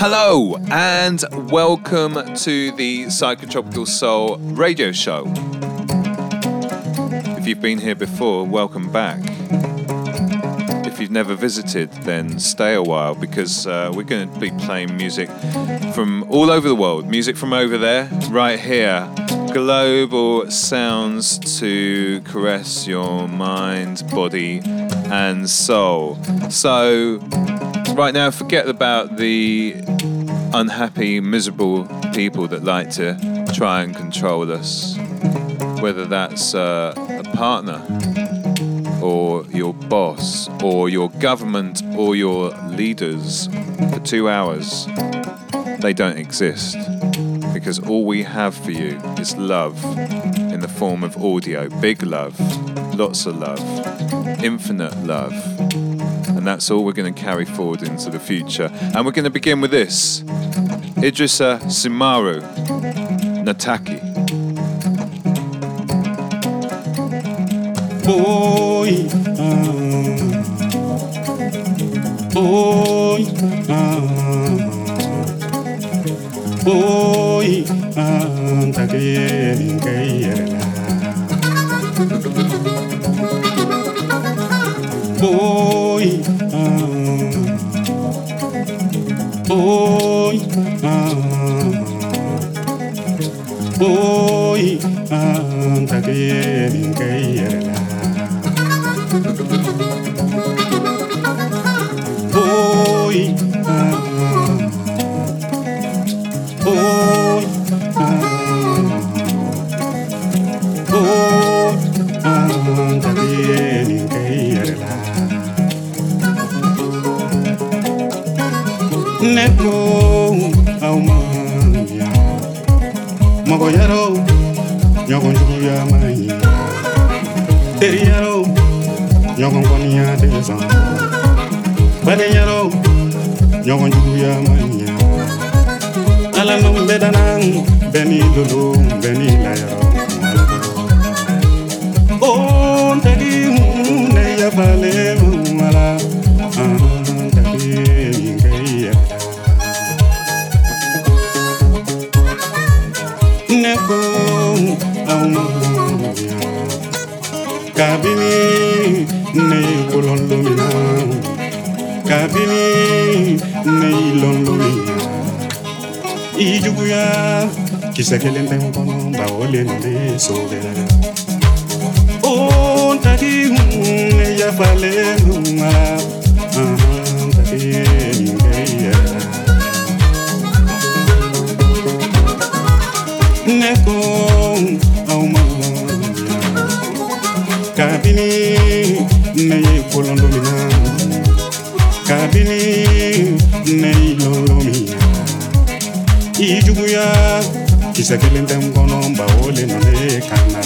Hello, and welcome to the Psychotropical Soul radio show. If you've been here before, welcome back. If you've never visited, then stay a while because uh, we're going to be playing music from all over the world. Music from over there, right here. Global sounds to caress your mind, body, and soul. So, right now, forget about the unhappy, miserable people that like to try and control us. Whether that's uh, a partner, or your boss, or your government, or your leaders for two hours, they don't exist. Because all we have for you is love in the form of audio. Big love, lots of love, infinite love. That's all we're going to carry forward into the future. And we're going to begin with this Idrissa Soumaoro, Nataki. Oi, ah. Oi, ah. Oi, ah, ah, Beni lulu kisɛ kelen bɛ n kɔnɔ ba o le nɔ de so bɛɛ o n taki hun ne yafalen dun wa n taki nin bɛ yɛrɛ ne ko aw ma kabini ne ye kolon dɔ min na. izakele ntsengo nomba wo le nonekana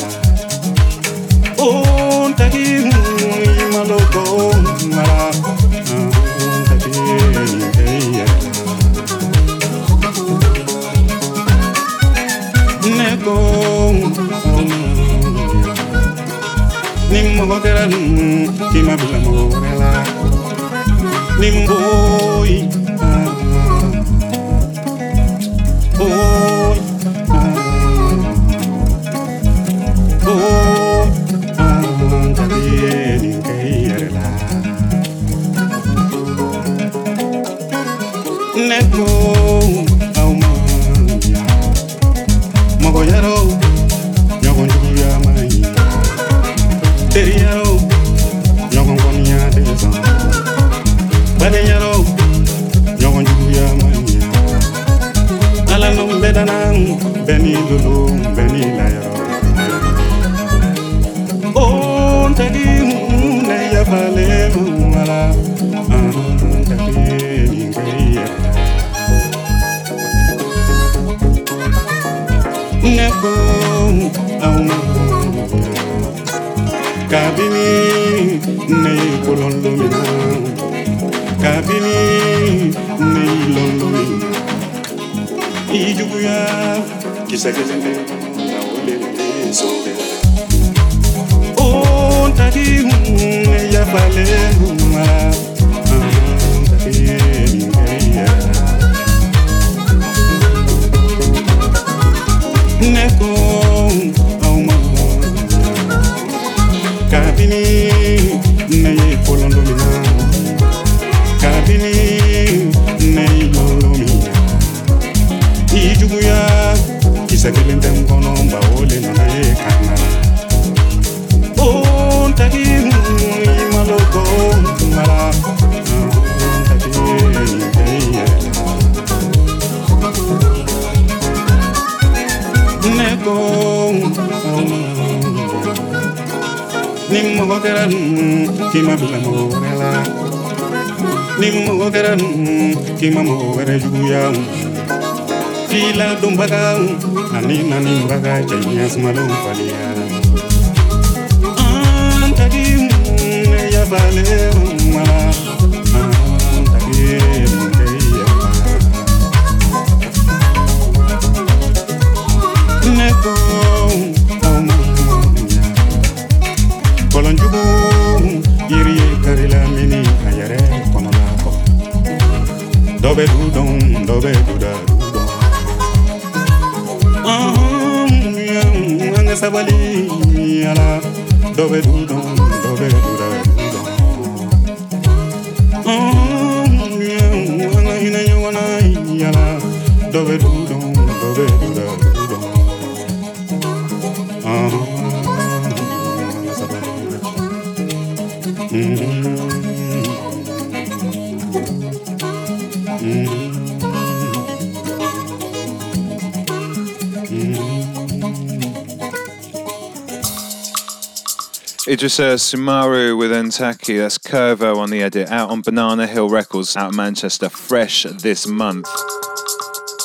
Producer uh, Soumaoro with Entaki, that's Curvo on the edit, out on Banana Hill Records out of Manchester, fresh this month.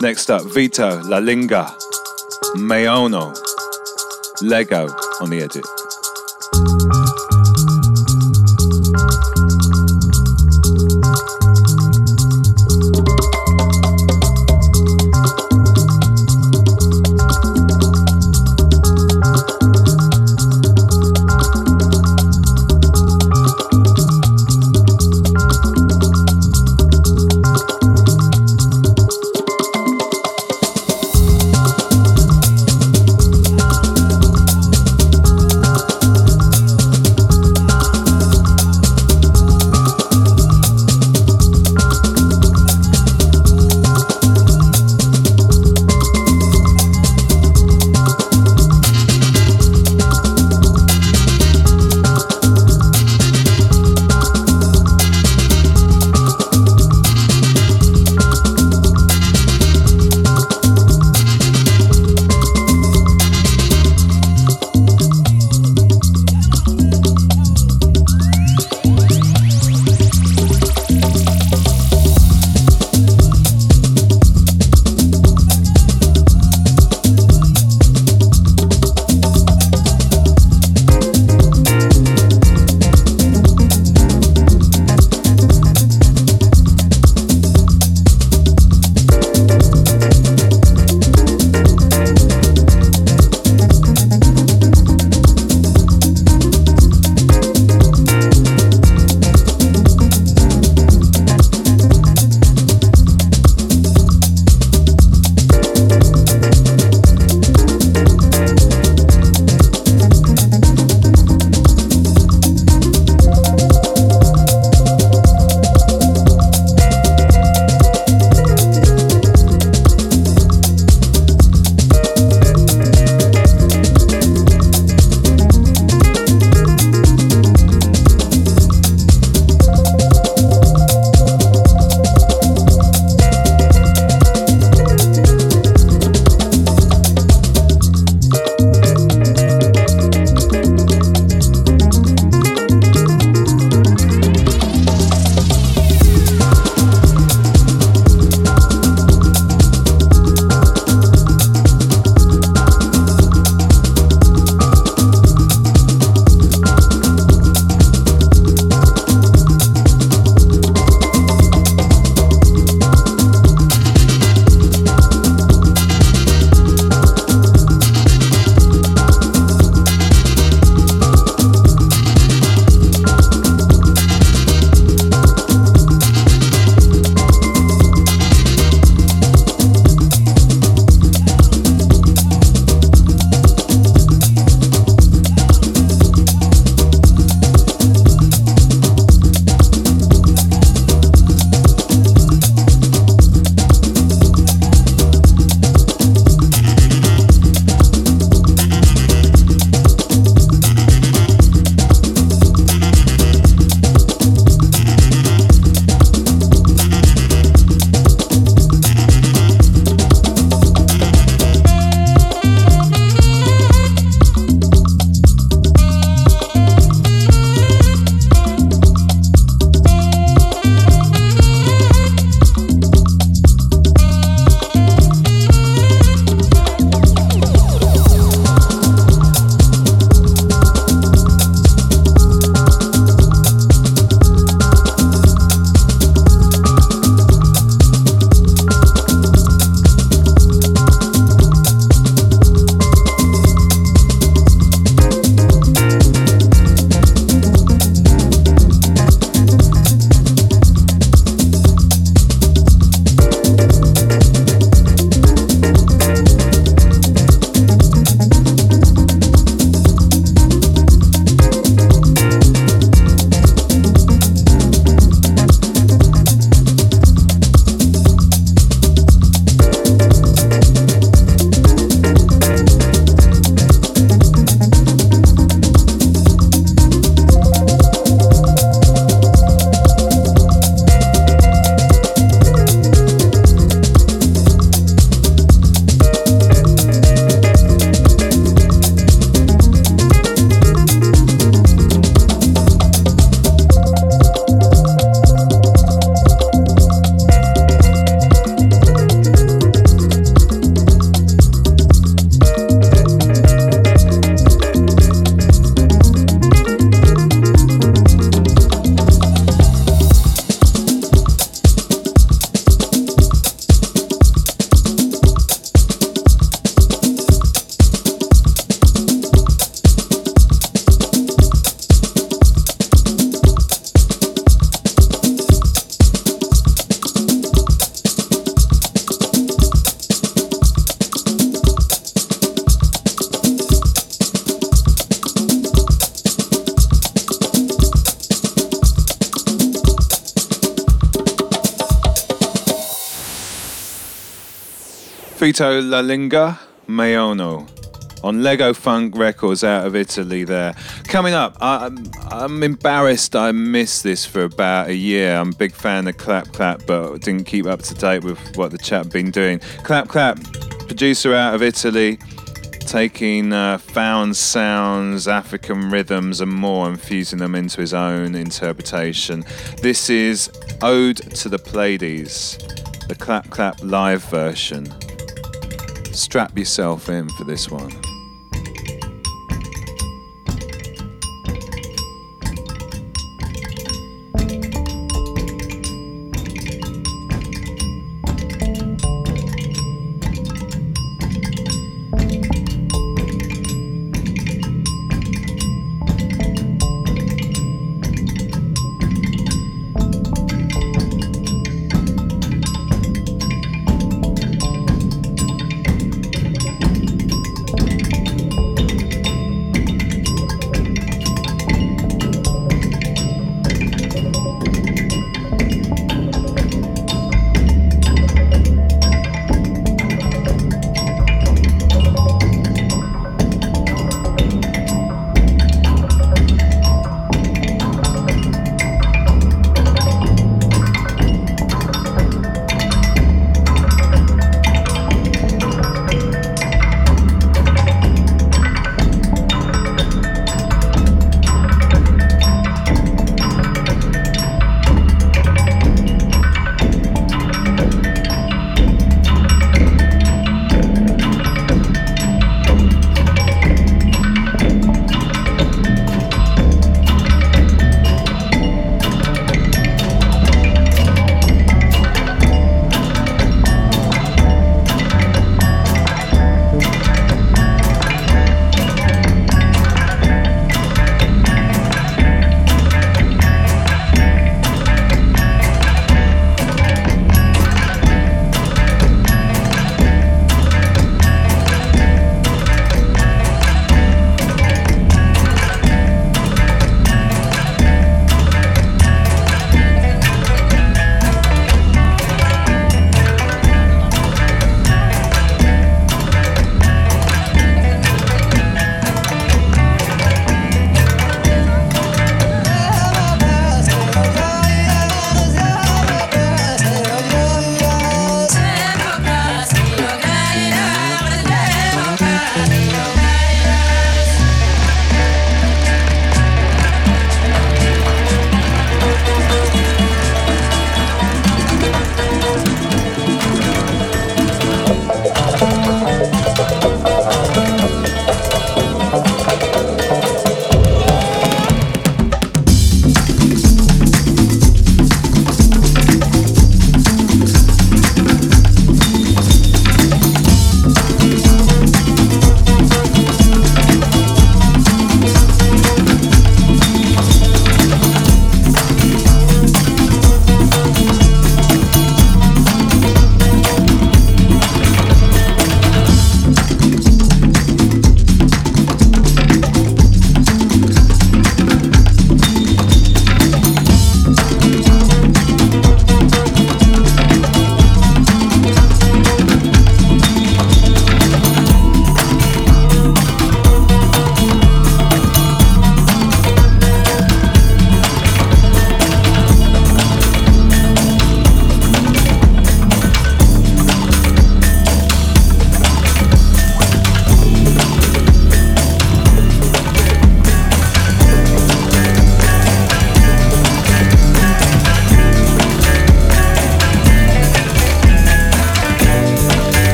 Next up, Vito, La Linga, Mayono, Lego on the edit. Fito La Mayono on Lego Funk Records out of Italy there. Coming up, I'm, I'm embarrassed I missed this for about a year. I'm a big fan of Clap Clap, but didn't keep up to date with what the chap been doing. Clap Clap, producer out of Italy, taking uh, found sounds, African rhythms, and more, and fusing them into his own interpretation. This is Ode to the Pleiades, the Clap Clap live version. Strap yourself in for this one.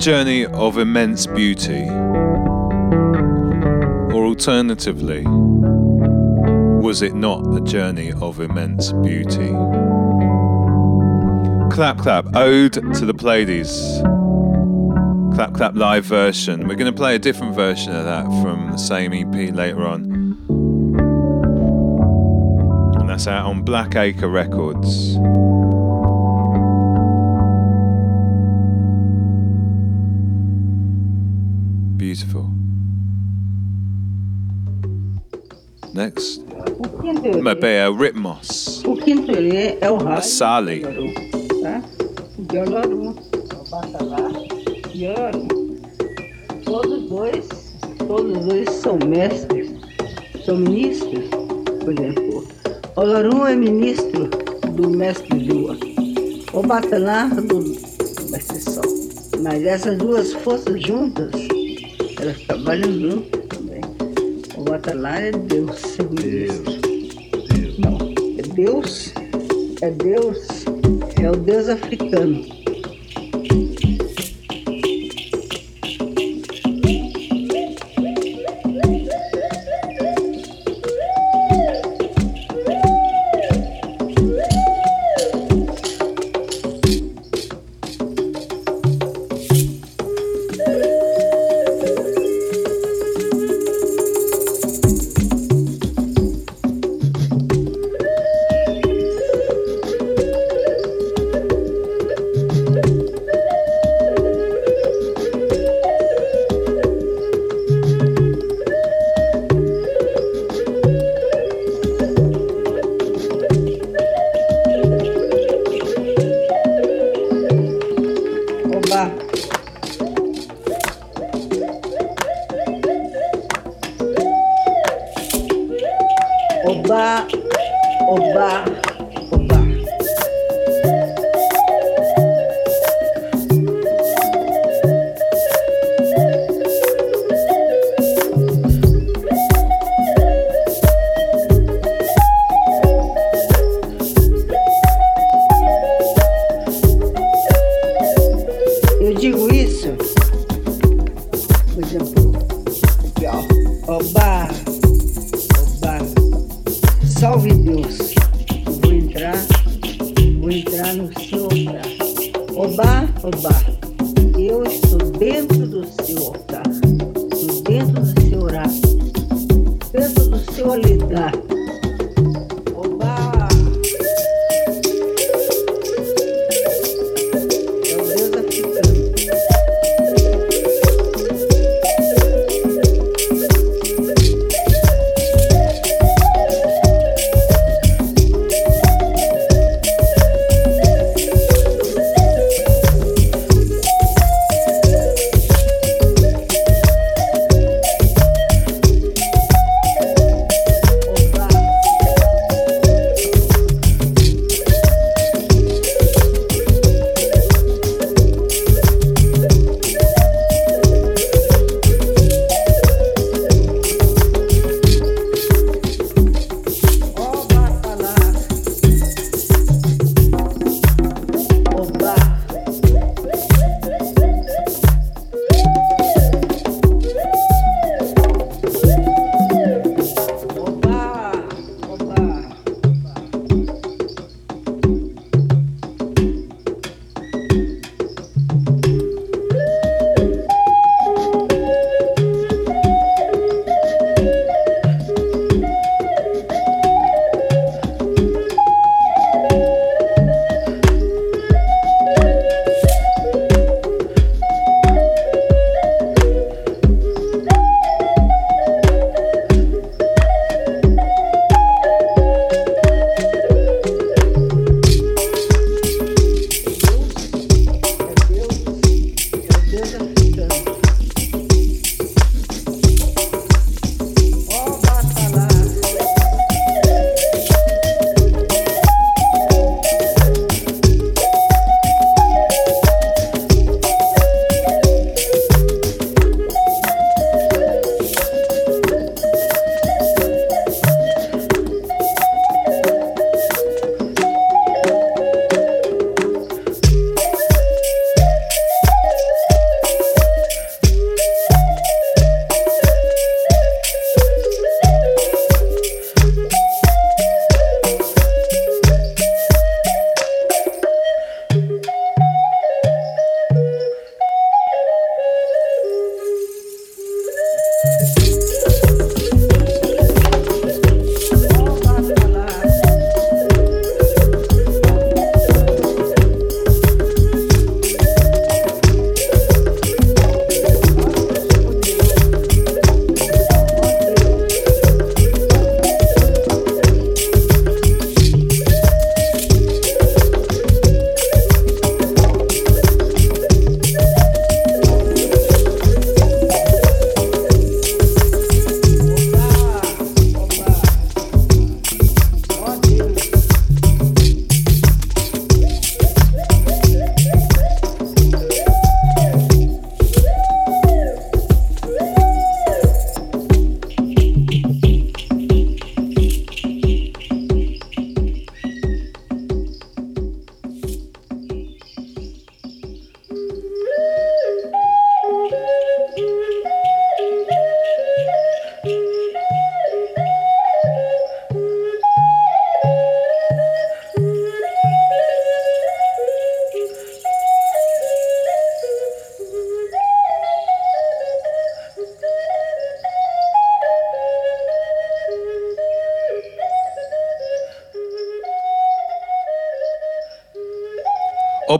Journey of immense beauty? Or alternatively, was it not a journey of immense beauty? Clap Clap, Ode to the Pleiades. Clap Clap live version. We're going to play a different version of that from the same EP later on. And that's out on Black Acre Records. Ele é o raio. Sali. Tá? De Olorum. De Olorum. Todos dois, todos dois são mestres, são ministros. Por exemplo, Olorum é ministro do mestre Lua. O Batalá do mestre Sol. Mas essas duas forças juntas, elas trabalham juntas também. O Batalá é Deus, seu ministro. Deus, é o Deus africano. ọba ọba.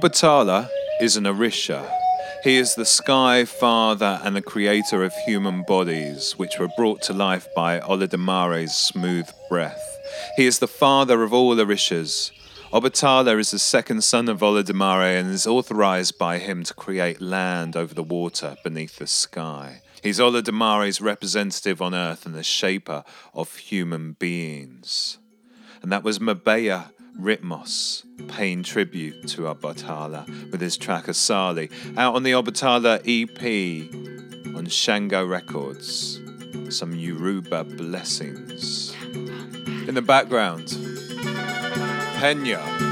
Obatala is an Orisha. He is the sky father and the creator of human bodies, which were brought to life by Olodumare's smooth breath. He is the father of all Orishas. Obatala is the second son of Olodumare and is authorized by him to create land over the water beneath the sky. He's Olodumare's representative on earth and the shaper of human beings. And that was Mabeya Ritmos paying tribute to Obatala with his track Asali out on the Obatala EP on Shango Records. Some Yoruba blessings. In the background, Pena.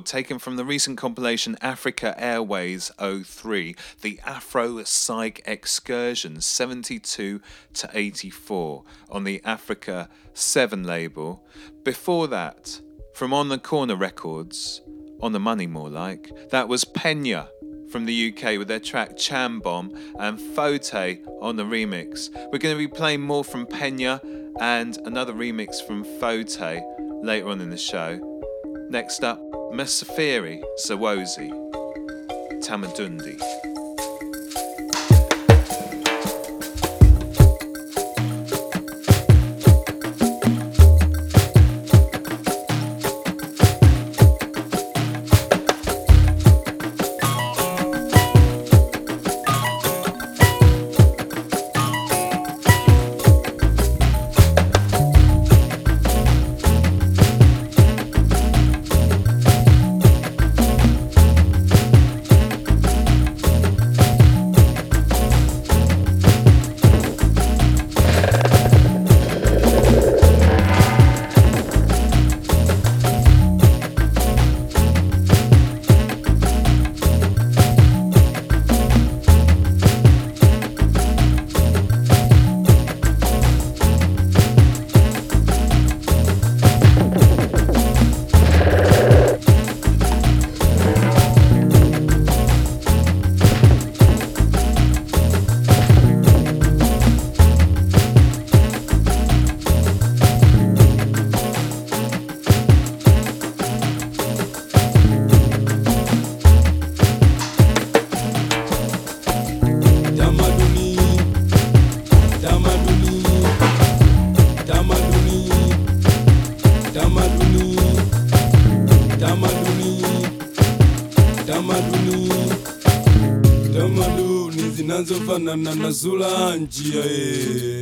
Forward, taken from the recent compilation Africa Airways 03, the Afro Psych Excursion 72 to 84 on the Africa 7 label. Before that, from On the Corner Records, on the money more like, that was Pena from the UK with their track Cham Bomb and Fote on the remix. We're going to be playing more from Pena and another remix from Fote later on in the show. Next up, Msafiri Zawose, Tamaduni. Zinazofanana na sura njia eh.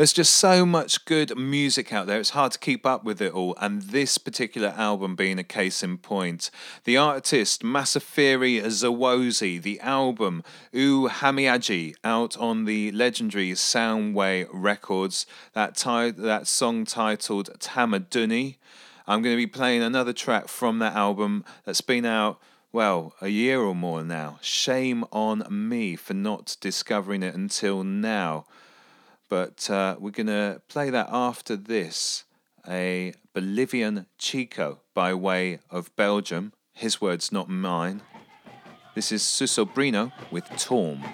There's just so much good music out there, it's hard to keep up with it all, and this particular album being a case in point. The artist Msafiri Zawose, the album Uhamiaji, out on the legendary Soundway Records, that, ti- that song titled Tamaduni. I'm going to be playing another track from that album that's been out well, a year or more now. Shame on me for not discovering it until now. But uh, we're going to play that after this a Bolivian Chico by way of Belgium. His words, not mine. This is Susobrino with Torm.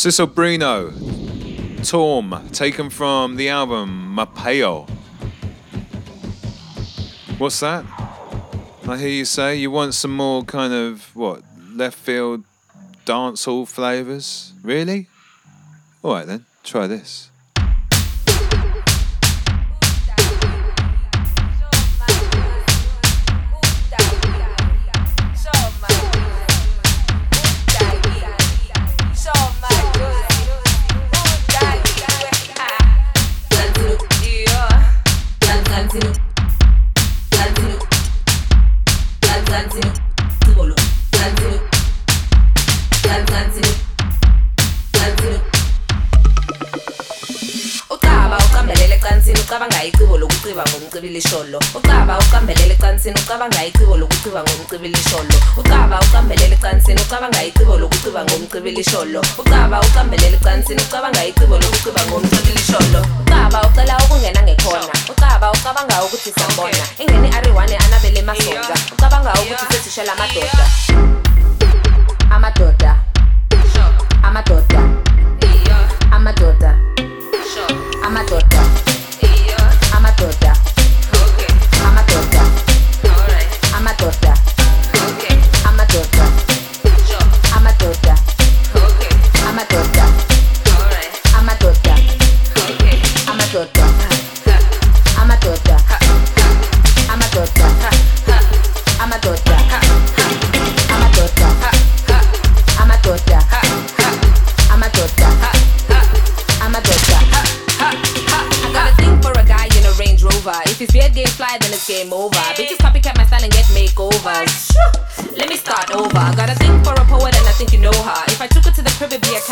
Susobrino, Torm, taken from the album Mapeo. What's that? I hear you say you want some more kind of what left field dancehall flavours. Really? All right then, try this. Ucabanga iciko lokuciba ngomcibilisholo ucaba uqambelela ecansini ucabanga iciko lokuciba ngomcibilisholo ucaba uqambelela ecansini ucabanga iciko lokuciba ngomcibilisholo ucaba ucela ukungena ngekhona. Ucaba ucabanga ukuthi siyambona ingeni ariwane anabele emasonja ucabanga ukuthi amadoda amadoda.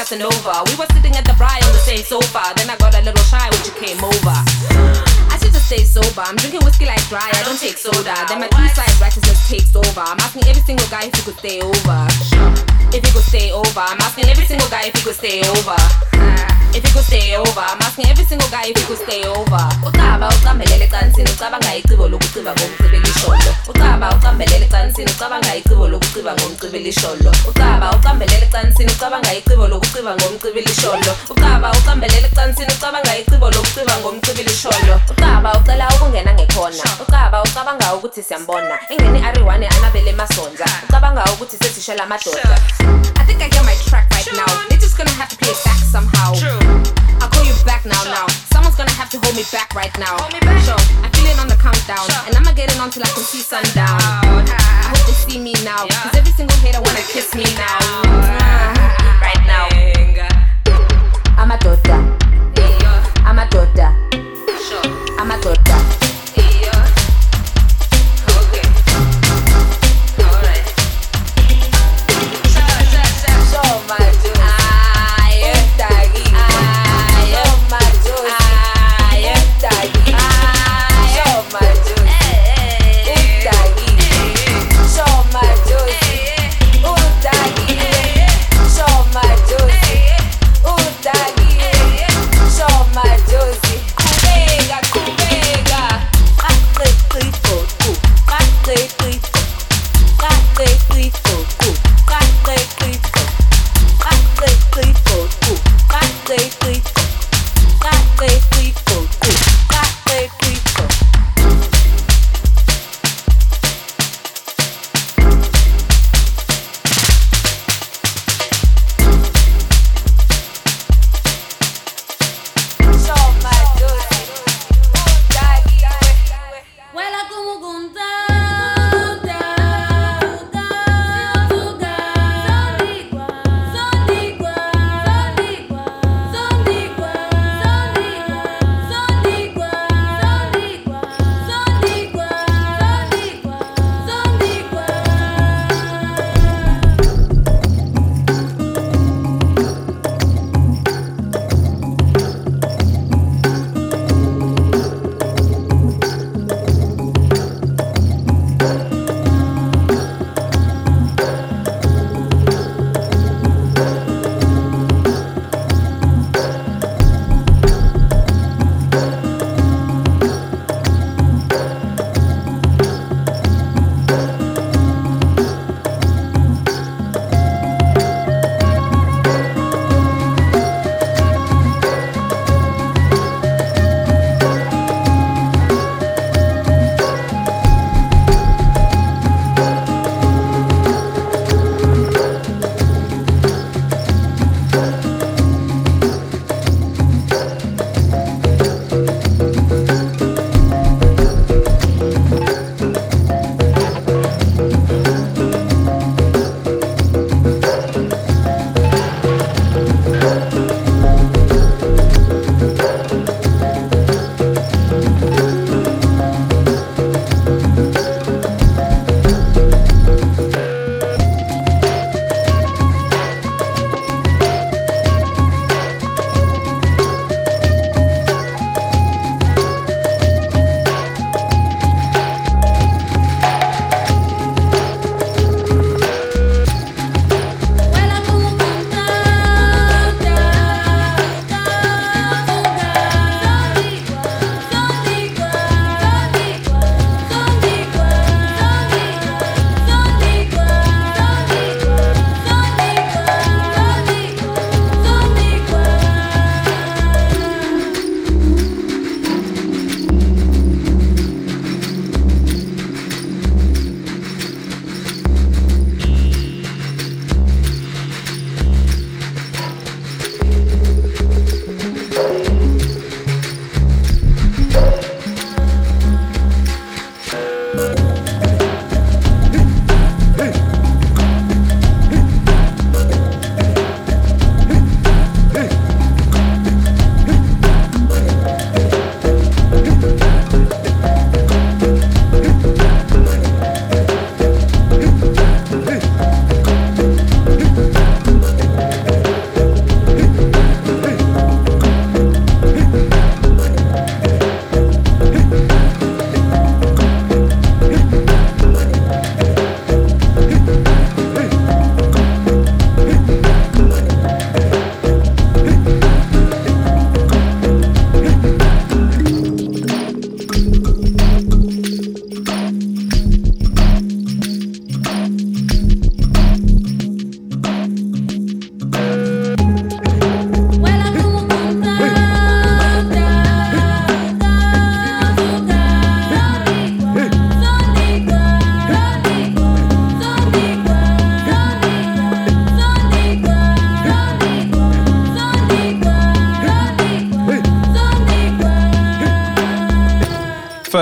A Casanova. We were sitting at the bar on the same sofa. Then I got a little shy when you came over. I should just stay sober. I'm drinking whiskey like dry. I don't take soda. Then my two side righteousness takes over. I'm asking every single guy if he could stay over. If he could stay over. I'm asking every single guy if he could stay over. Uh, if he could stay over. I'm asking every single guy if he could stay over. Ucaba uqambelele ecansini ucabanga iciko lokuciba ngomcibelisholo. Ucaba uqambelele ecansini ucabanga iciko lokuciba ngomcibelisholo. Ucaba uqambelele ecansini ucabanga iciko lokuciba ngomcibelisholo. Ucaba uqambelele ecansini ucabanga iciko lokuciba ngomcibelisholo. Ucaba ucela ukungena ngekhona. Ucaba ucabanga ukuthi siyambona. Ingeni ariwane anabele emasonja. Ucabanga ukuthi sesishela amadoda. I think I get my track right now. They're just gonna have to play it back somehow. I'll call you back now, now. Someone's gonna have to hold me back right now. Sure, I feel it on the countdown. And I'ma get it on till I can see sundown. I hope they see me now. Cause every single hater wanna kiss me now. Mm, right now. I'm a daughter.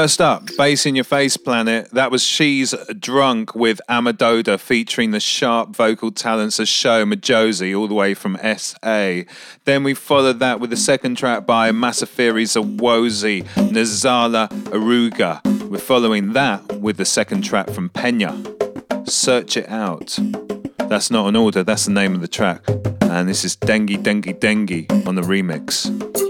First up, Bass in Your Face Planet. That was She's Drunk with Amadoda featuring the sharp vocal talents of Sho Madjozi all the way from SA. Then we followed that with the second track by Msafiri Zawose, Nazala Aruga. We're following that with the second track from Pena, Search It Out. That's not an order, that's the name of the track. And this is Dengue Dengue Dengue on the remix.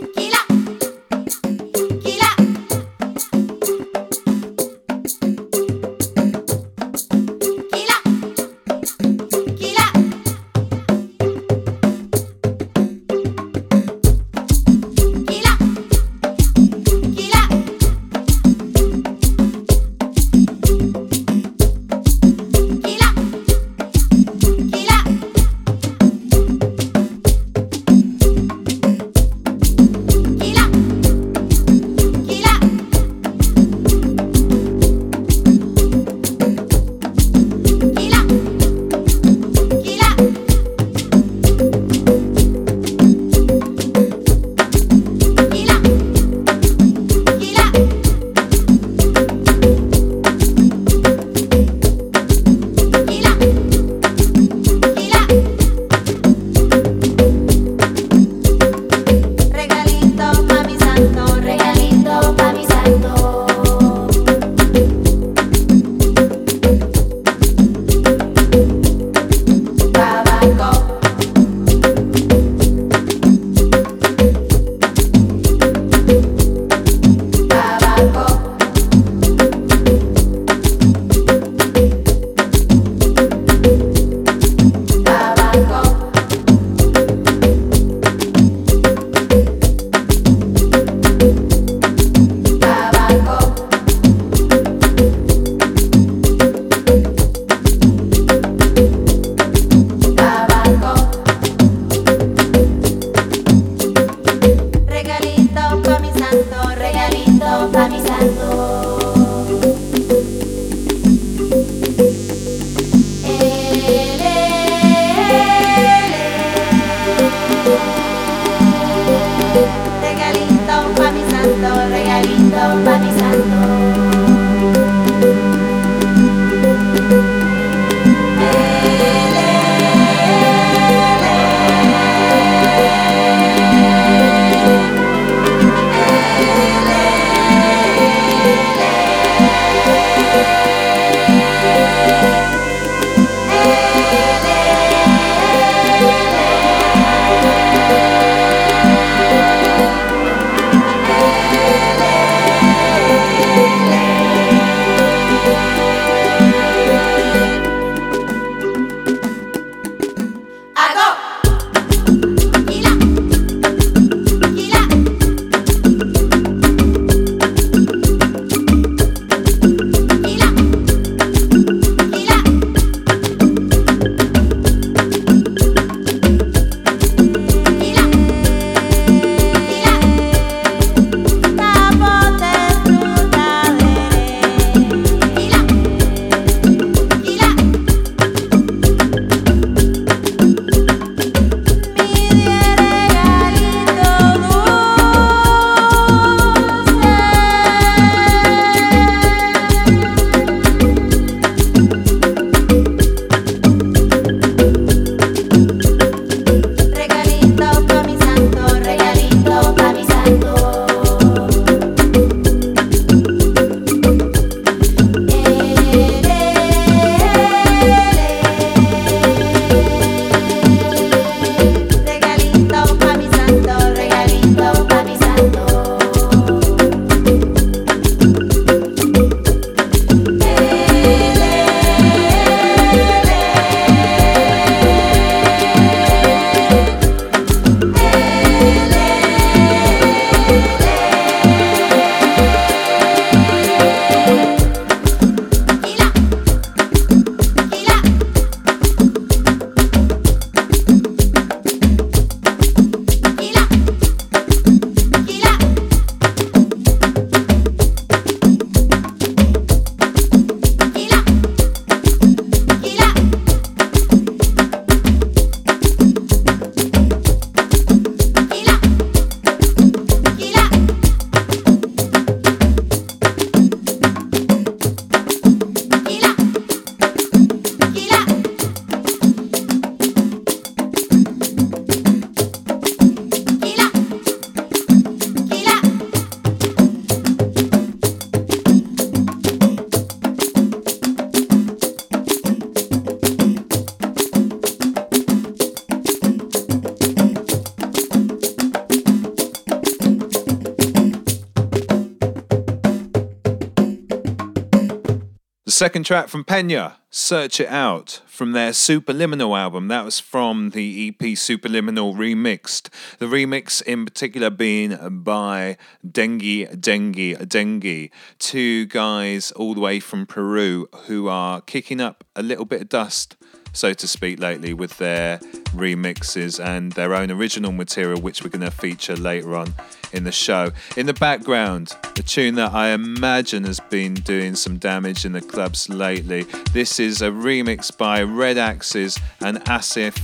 Second track from Pena, Search It Out, from their Superliminal album. That was from the EP Superliminal Remixed. The remix in particular being by Dengue, Dengue, Dengue, two guys all the way from Peru who are kicking up a little bit of dust so to speak, lately with their remixes and their own original material, which we're going to feature later on in the show. In the background, the tune that I imagine has been doing some damage in the clubs lately. This is a remix by Red Axes and Asaf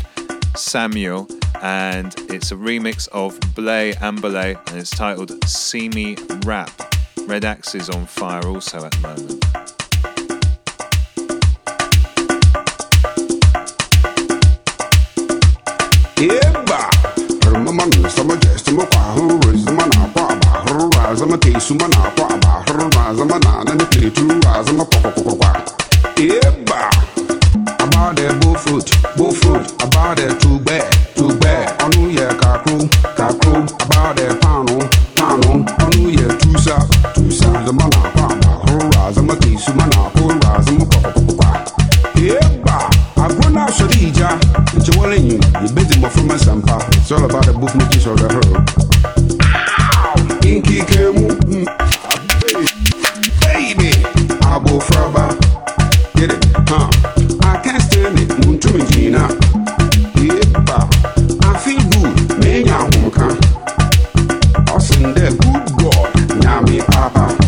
Samuel, and it's a remix of Blay Ambolley, and it's titled See Me Rap. Red Axes on fire also at the moment. Arma manu sama jeste mo kwahu rinsa mana pa bahru raza ma tesu mana pa bahru raza mana na ne pletu raza ma poko poko. Eba. About the bull fruit, bull fruit, about the too bad, too bad. Anu ye pano, pano. Anu ye tusa, tusa. Raza mana pa bahru raza ma tesu mana pa raza ma poko poko kwa. Eba. Agwana shodija. You busy more from my sampa. It's all about the book making sure the hurl. Inky kemu, baby, abo fraba. Get it, huh? I can't stand it, muntu mijina. Yeba, I feel good, me nya hunka. Awesome, papa.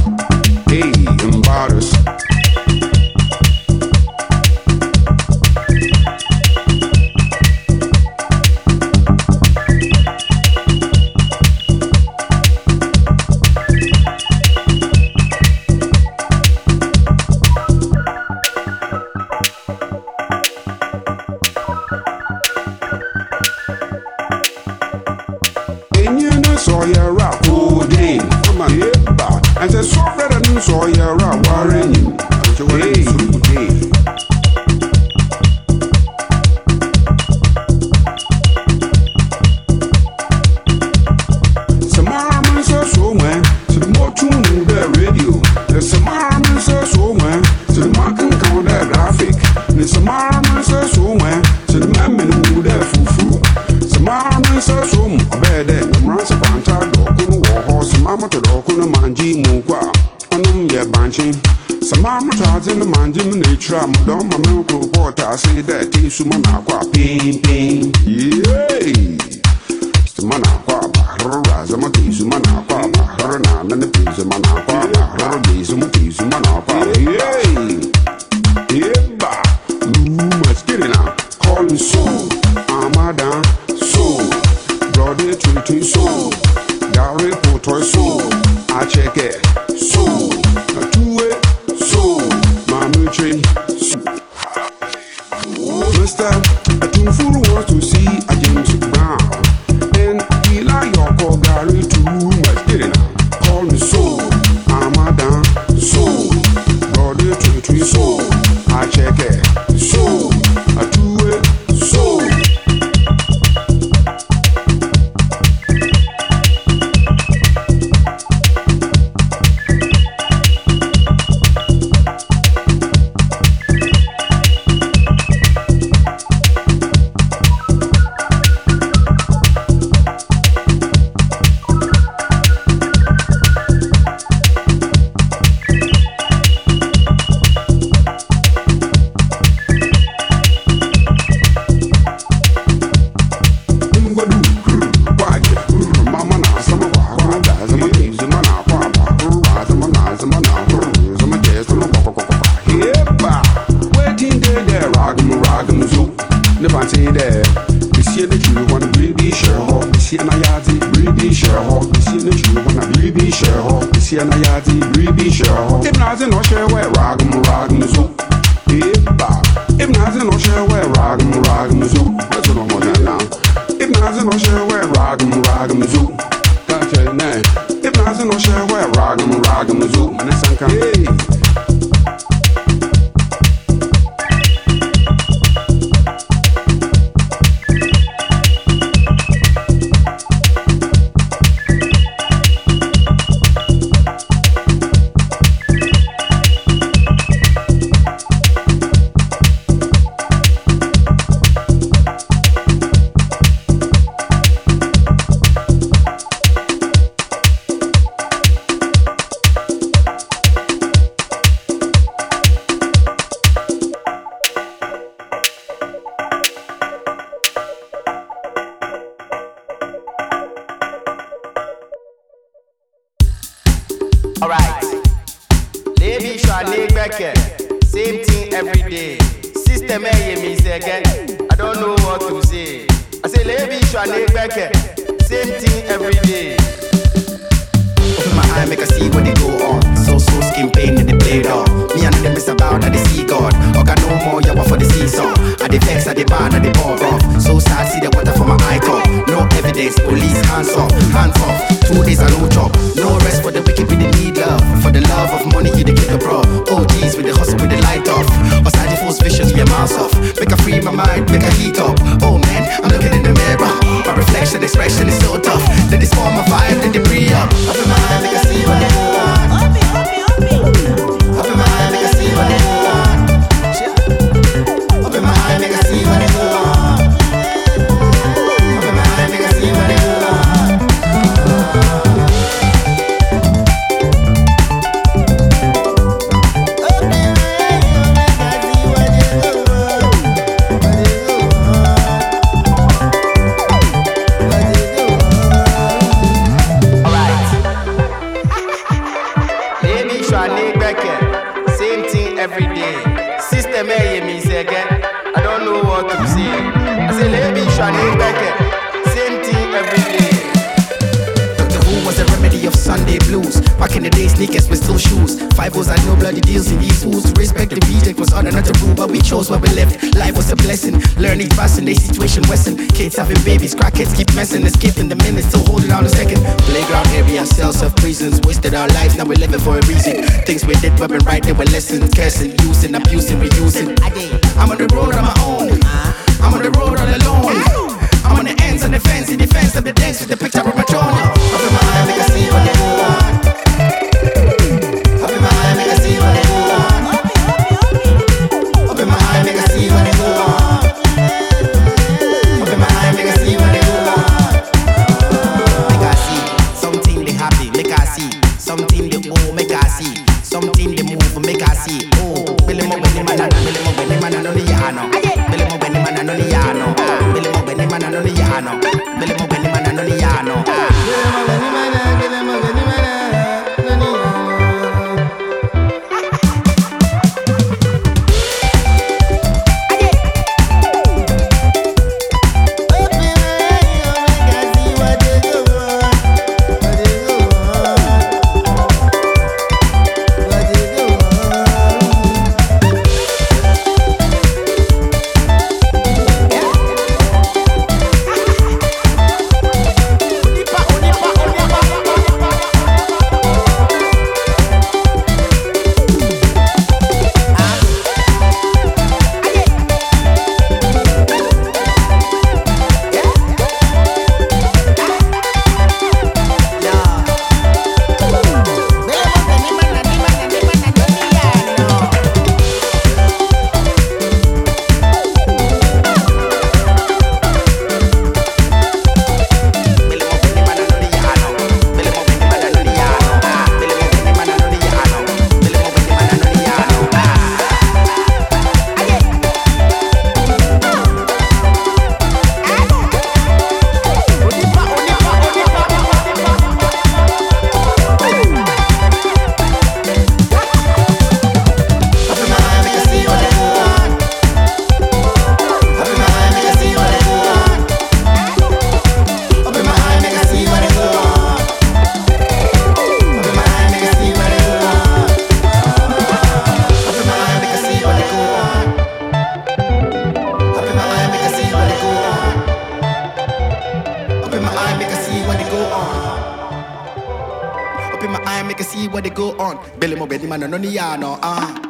and Sawyer Rap, who day, come on, and say, So better than Sawyer Rap, you, and Manágua. Pim, pim. on. Up in my eye, make a see what they go on. Billy Mo, Benny Man, no, no, no, no, ah.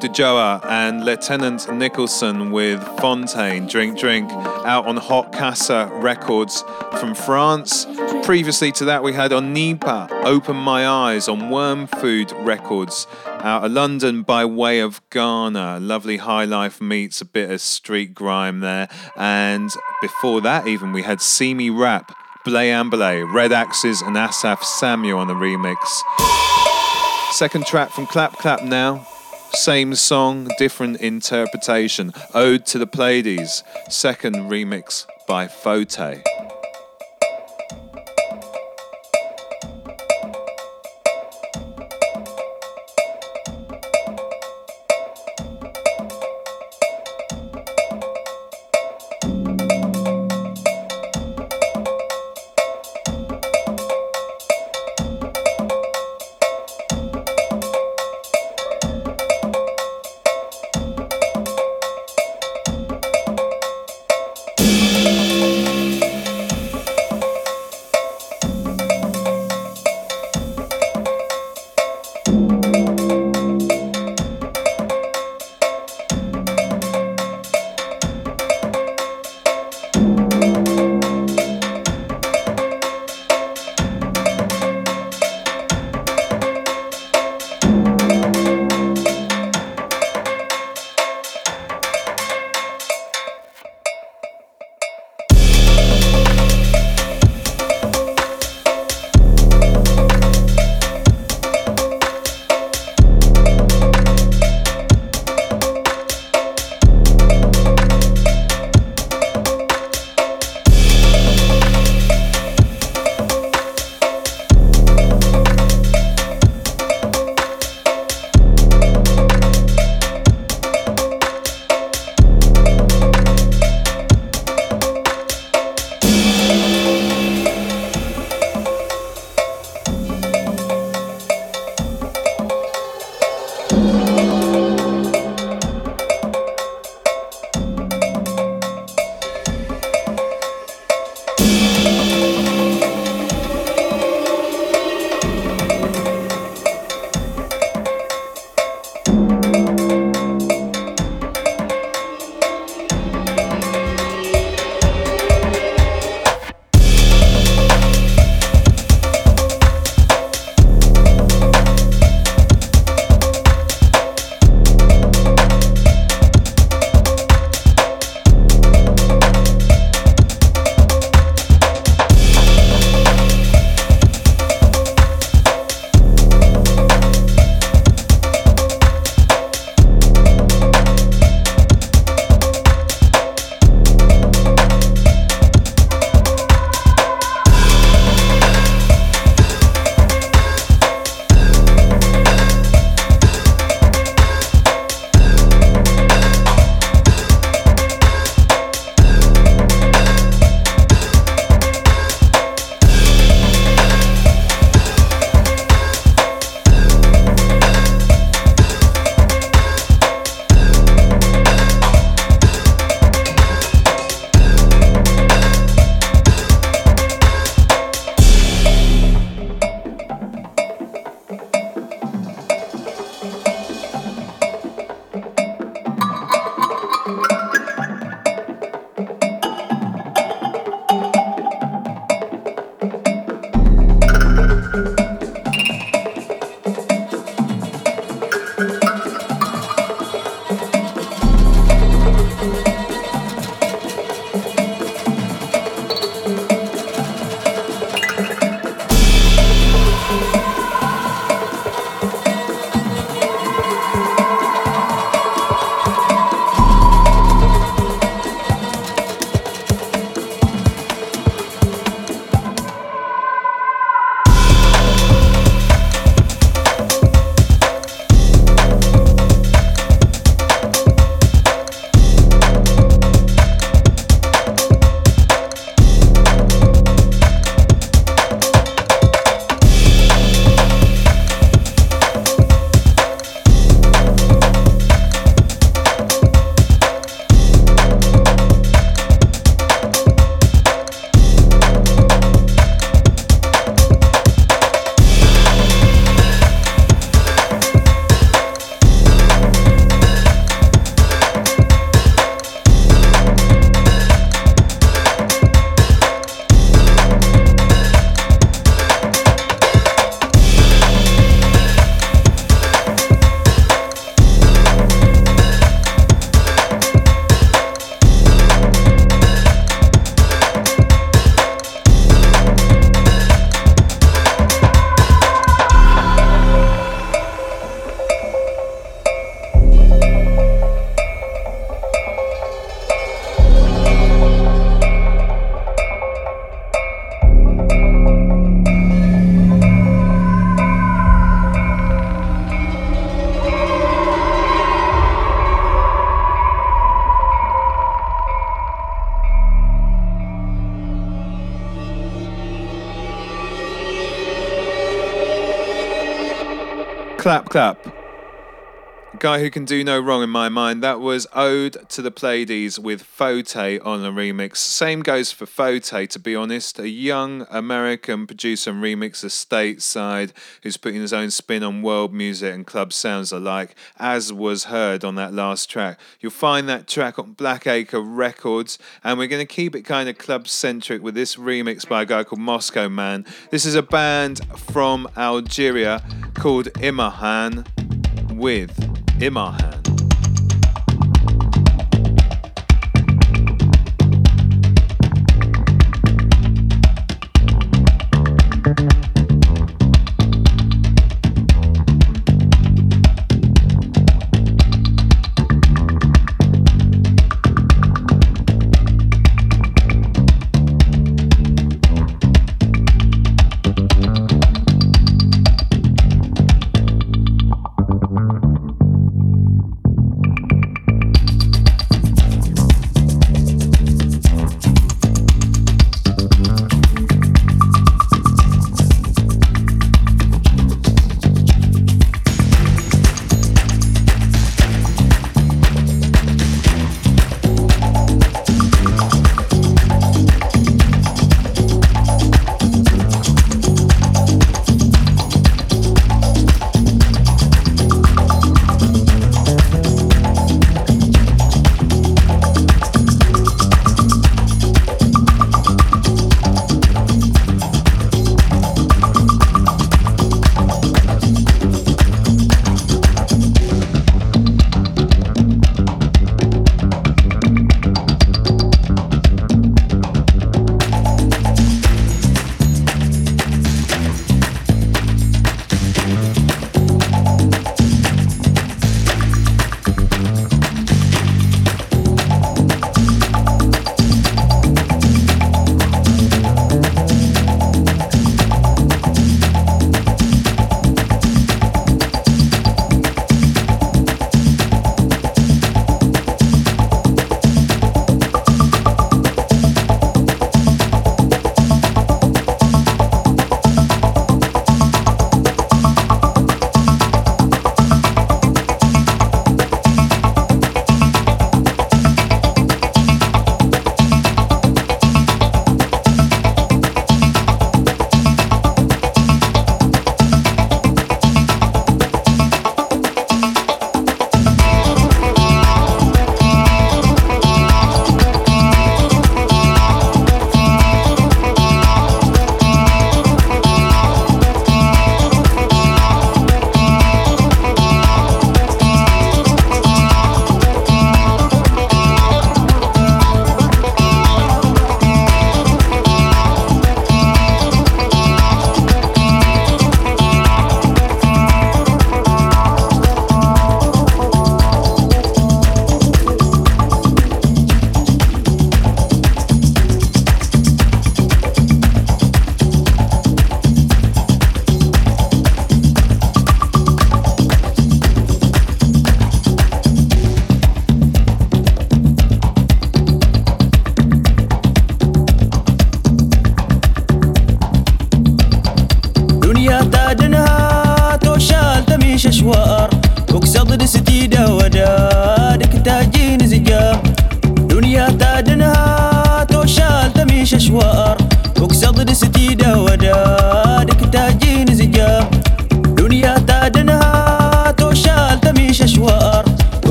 The Joa, and Lieutenant Nicholson with Fontaine, Drink Drink, out on Hot Casa Records from France. Previously to that, we had Onipa, Open My Eyes on Worm Food Records, out of London by way of Ghana. Lovely high life meets a bit of street grime there. And before that, even, we had See Me Rap, Blay Ambolley, Red Axes, and Asaf Samuel on the remix. Second track from Clap Clap now. Same song, different interpretation. Ode to the Pleiades. Second remix by Fote. Clap, clap. Guy who can do no wrong in my mind. That was Ode to the Pleiades with Fote on a remix. Same goes for Fote, to be honest. A young American producer and remixer stateside who's putting his own spin on world music and club sounds alike, as was heard on that last track. You'll find that track on Blackacre Records, and we're going to keep it kind of club centric with this remix by a guy called Moscoman. This is a band from Algeria called Imarhan with Imarhan.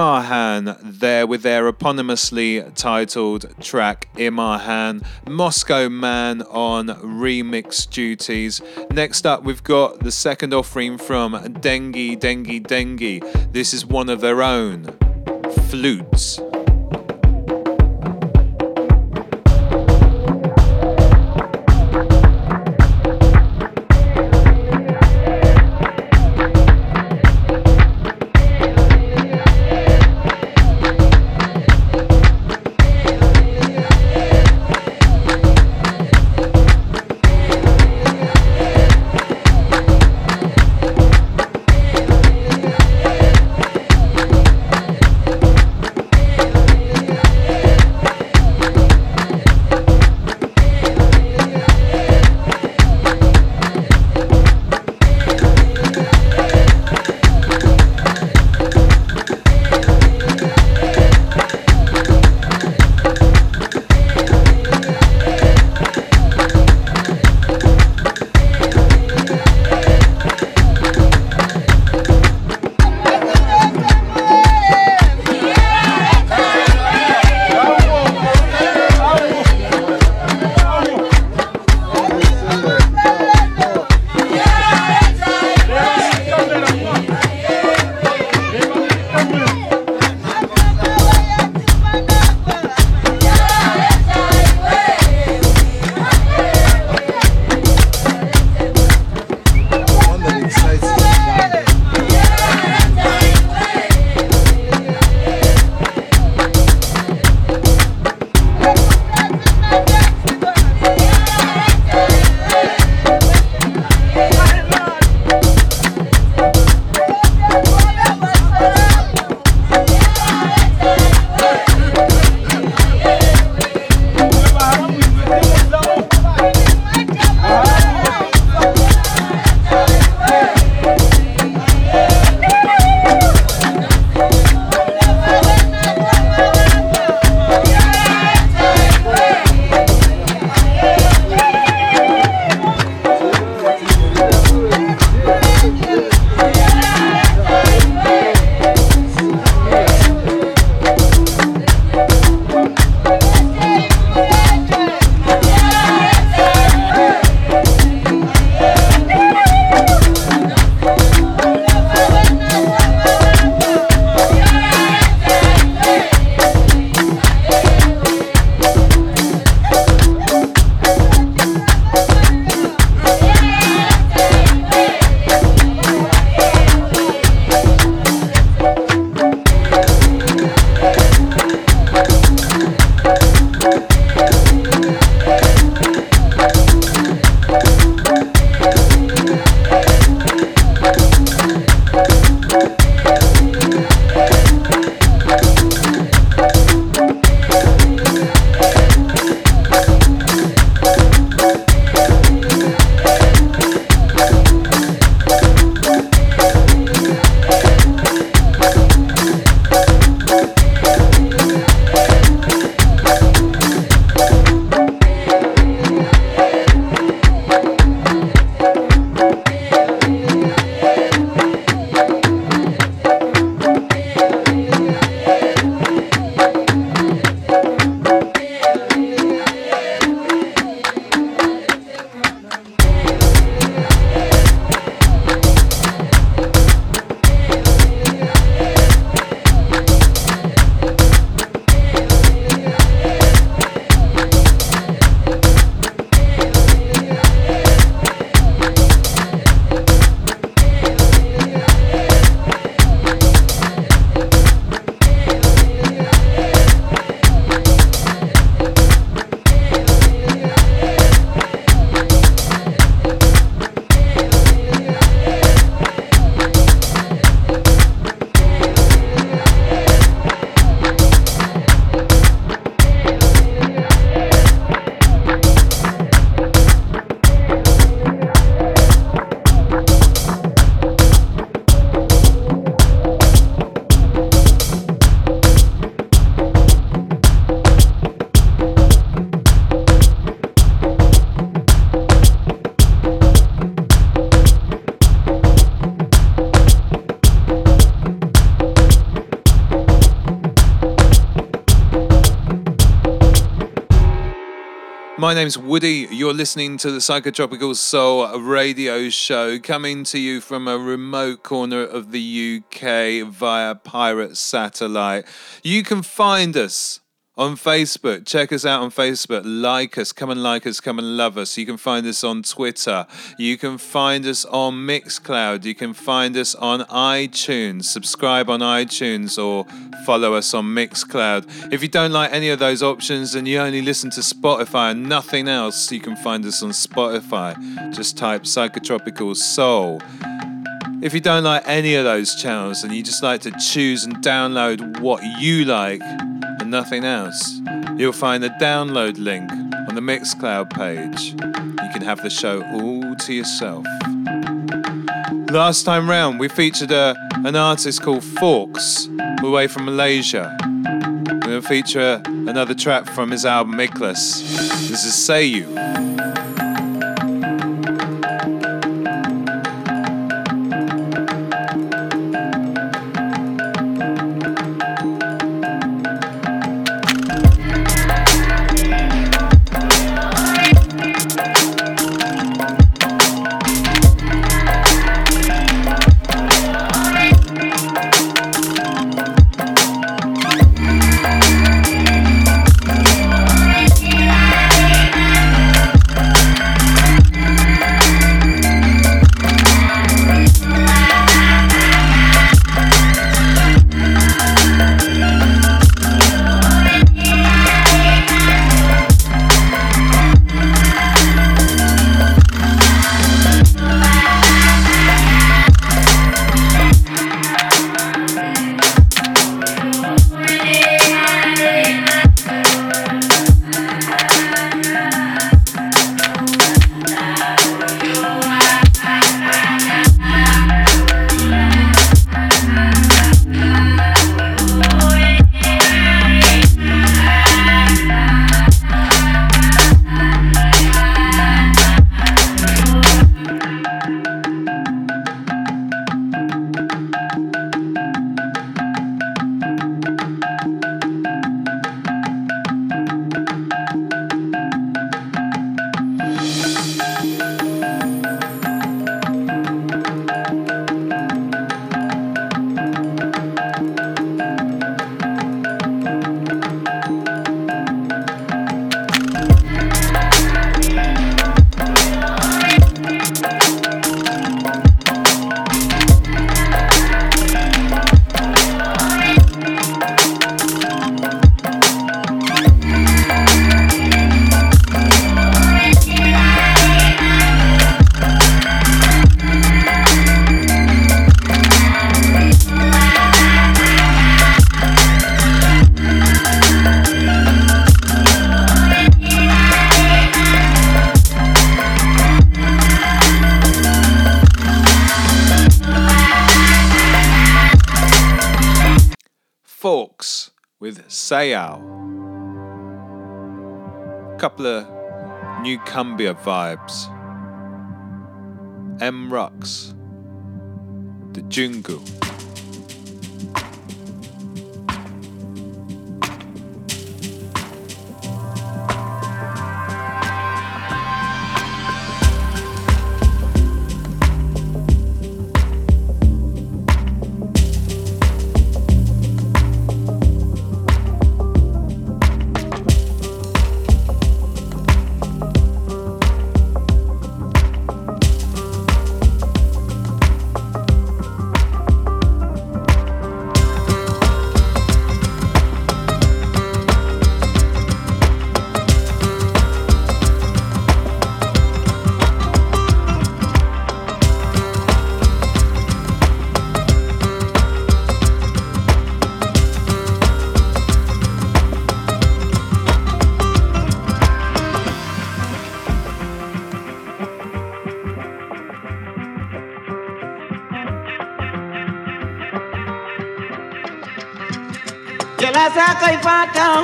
Imarhan there with their eponymously titled track Imarhan, Moscoman on remix duties. Next up, we've got the second offering from Dengue Dengue Dengue. This is one of their own flutes. My name's Woody. You're listening to the Psychotropical Soul radio show coming to you from a remote corner of the UK via pirate satellite. You can find us on Facebook. Check us out on Facebook. Like us. Come and like us. Come and love us. You can find us on Twitter. You can find us on Mixcloud. You can find us on iTunes. Subscribe on iTunes or follow us on Mixcloud. If you don't like any of those options and you only listen to Spotify and nothing else, you can find us on Spotify. Just type Psychotropical Soul. If you don't like any of those channels and you just like to choose and download what you like and nothing else, you'll find the download link on the Mixcloud page. You can have the show all to yourself. Last time round, we featured a, an artist called Forks, away from Malaysia. We're going to feature another track from his album Miklas. This is Say You. Couple of new Cumbia vibes. M Rux. The Jungle.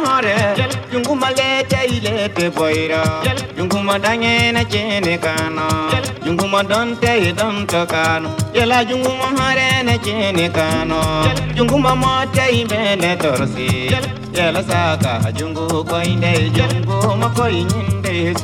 Hore Yunguma lete ilete boira. Yunguma danye na chene kano Yunguma donte don tokano Yala yunguma hore na chene kano Yunguma mote imene torsi. Yala sa ka jungu koinde jungu makoy nyinde inde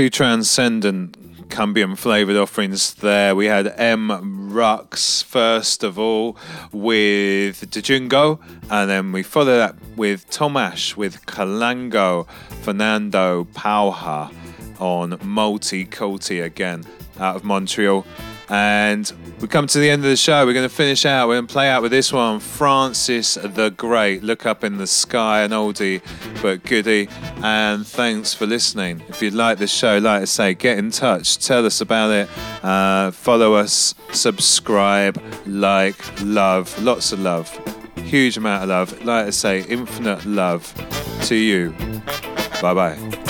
Two transcendent Cumbian flavoured offerings there. We had M. Rux first of all with Dejungo, and then we follow that with Tomash with Kalango, Fernando Pauha on Multi again out of Montreal. And we come to the end of the show. We're going to finish out. We're going to play out with this one Francis the Great. Look up in the sky, an oldie but goodie. And thanks for listening. If you'd like the show, like I say, get in touch. Tell us about it. Uh, follow us, subscribe, like, love. Lots of love. Huge amount of love. Like I say, infinite love to you. Bye bye.